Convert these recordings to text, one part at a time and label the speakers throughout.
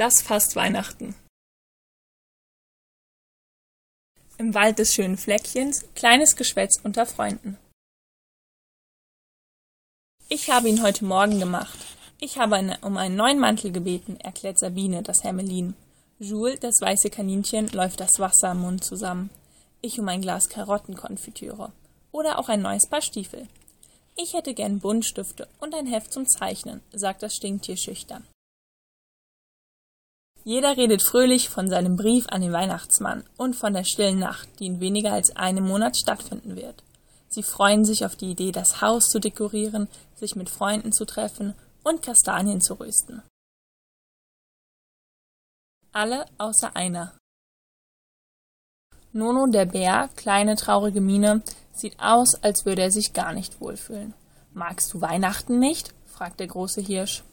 Speaker 1: Das fast Weihnachten. Im Wald des schönen Fleckchens kleines Geschwätz unter Freunden. Ich habe ihn heute Morgen gemacht. Ich habe eine, um einen neuen Mantel gebeten, erklärt Sabine, das Hermelin. Jules, das weiße Kaninchen, läuft das Wasser im Mund zusammen. Ich um ein Glas Karottenkonfitüre. Oder auch ein neues Paar Stiefel. Ich hätte gern Buntstifte und ein Heft zum Zeichnen, sagt das Stinktier schüchtern. Jeder redet fröhlich von seinem Brief an den Weihnachtsmann und von der stillen Nacht, die in weniger als einem Monat stattfinden wird. Sie freuen sich auf die Idee, das Haus zu dekorieren, sich mit Freunden zu treffen und Kastanien zu rösten. Alle außer einer. Nono der Bär, kleine traurige Miene, sieht aus, als würde er sich gar nicht wohlfühlen. Magst du Weihnachten nicht? fragt der große Hirsch.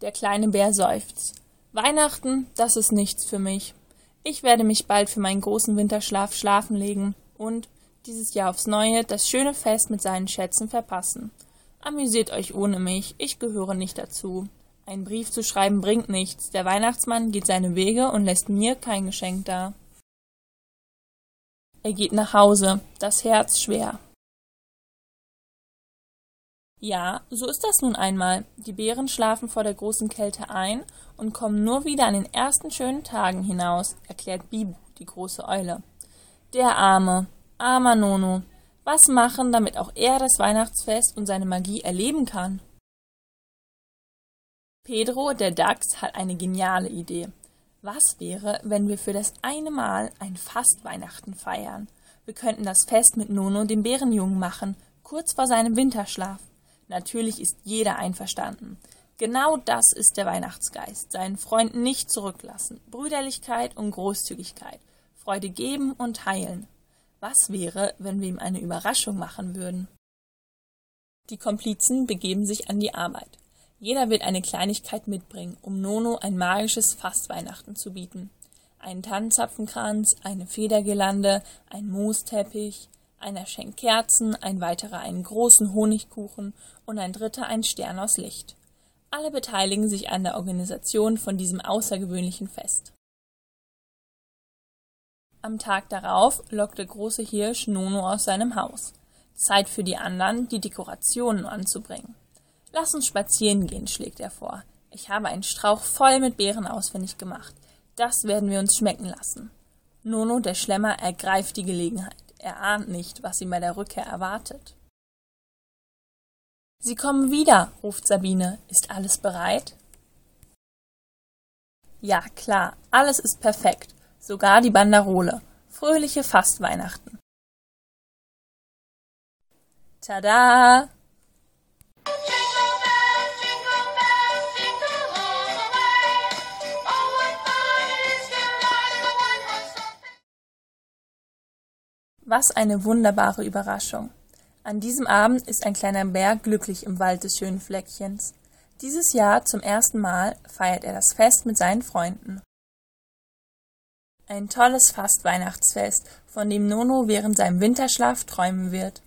Speaker 1: Der kleine Bär seufzt. Weihnachten, das ist nichts für mich. Ich werde mich bald für meinen großen Winterschlaf schlafen legen und dieses Jahr aufs Neue das schöne Fest mit seinen Schätzen verpassen. Amüsiert euch ohne mich, ich gehöre nicht dazu. Ein Brief zu schreiben bringt nichts, der Weihnachtsmann geht seine Wege und lässt mir kein Geschenk da. Er geht nach Hause, das Herz schwer. Ja, so ist das nun einmal. Die Bären schlafen vor der großen Kälte ein und kommen nur wieder an den ersten schönen Tagen hinaus, erklärt Bibu, die große Eule. Der arme, armer Nono. Was machen, damit auch er das Weihnachtsfest und seine Magie erleben kann? Pedro, der Dachs, hat eine geniale Idee. Was wäre, wenn wir für das eine Mal ein Fastweihnachten feiern? Wir könnten das Fest mit Nono, dem Bärenjungen, machen, kurz vor seinem Winterschlaf. Natürlich ist jeder einverstanden. Genau das ist der Weihnachtsgeist. Seinen Freunden nicht zurücklassen. Brüderlichkeit und Großzügigkeit. Freude geben und heilen. Was wäre, wenn wir ihm eine Überraschung machen würden? Die Komplizen begeben sich an die Arbeit. Jeder wird eine Kleinigkeit mitbringen, um Nono ein magisches Fastweihnachten zu bieten. Einen Tannenzapfenkranz, eine Federgelande, ein Moosteppich, einer schenkt Kerzen, ein weiterer einen großen Honigkuchen und ein dritter ein Stern aus Licht. Alle beteiligen sich an der Organisation von diesem außergewöhnlichen Fest. Am Tag darauf lockt der große Hirsch Nono aus seinem Haus. Zeit für die anderen, die Dekorationen anzubringen. Lass uns spazieren gehen, schlägt er vor. Ich habe einen Strauch voll mit Beeren ausfindig gemacht. Das werden wir uns schmecken lassen. Nono, der Schlemmer, ergreift die Gelegenheit. Er ahnt nicht, was ihn bei der Rückkehr erwartet. Sie kommen wieder, ruft Sabine. Ist alles bereit? Ja, klar, alles ist perfekt, sogar die Banderole. Fröhliche Fastweihnachten. Tada! Was eine wunderbare Überraschung. An diesem Abend ist ein kleiner Bär glücklich im Wald des schönen Fleckchens. Dieses Jahr zum ersten Mal feiert er das Fest mit seinen Freunden. Ein tolles Fastweihnachtsfest, von dem Nono während seinem Winterschlaf träumen wird.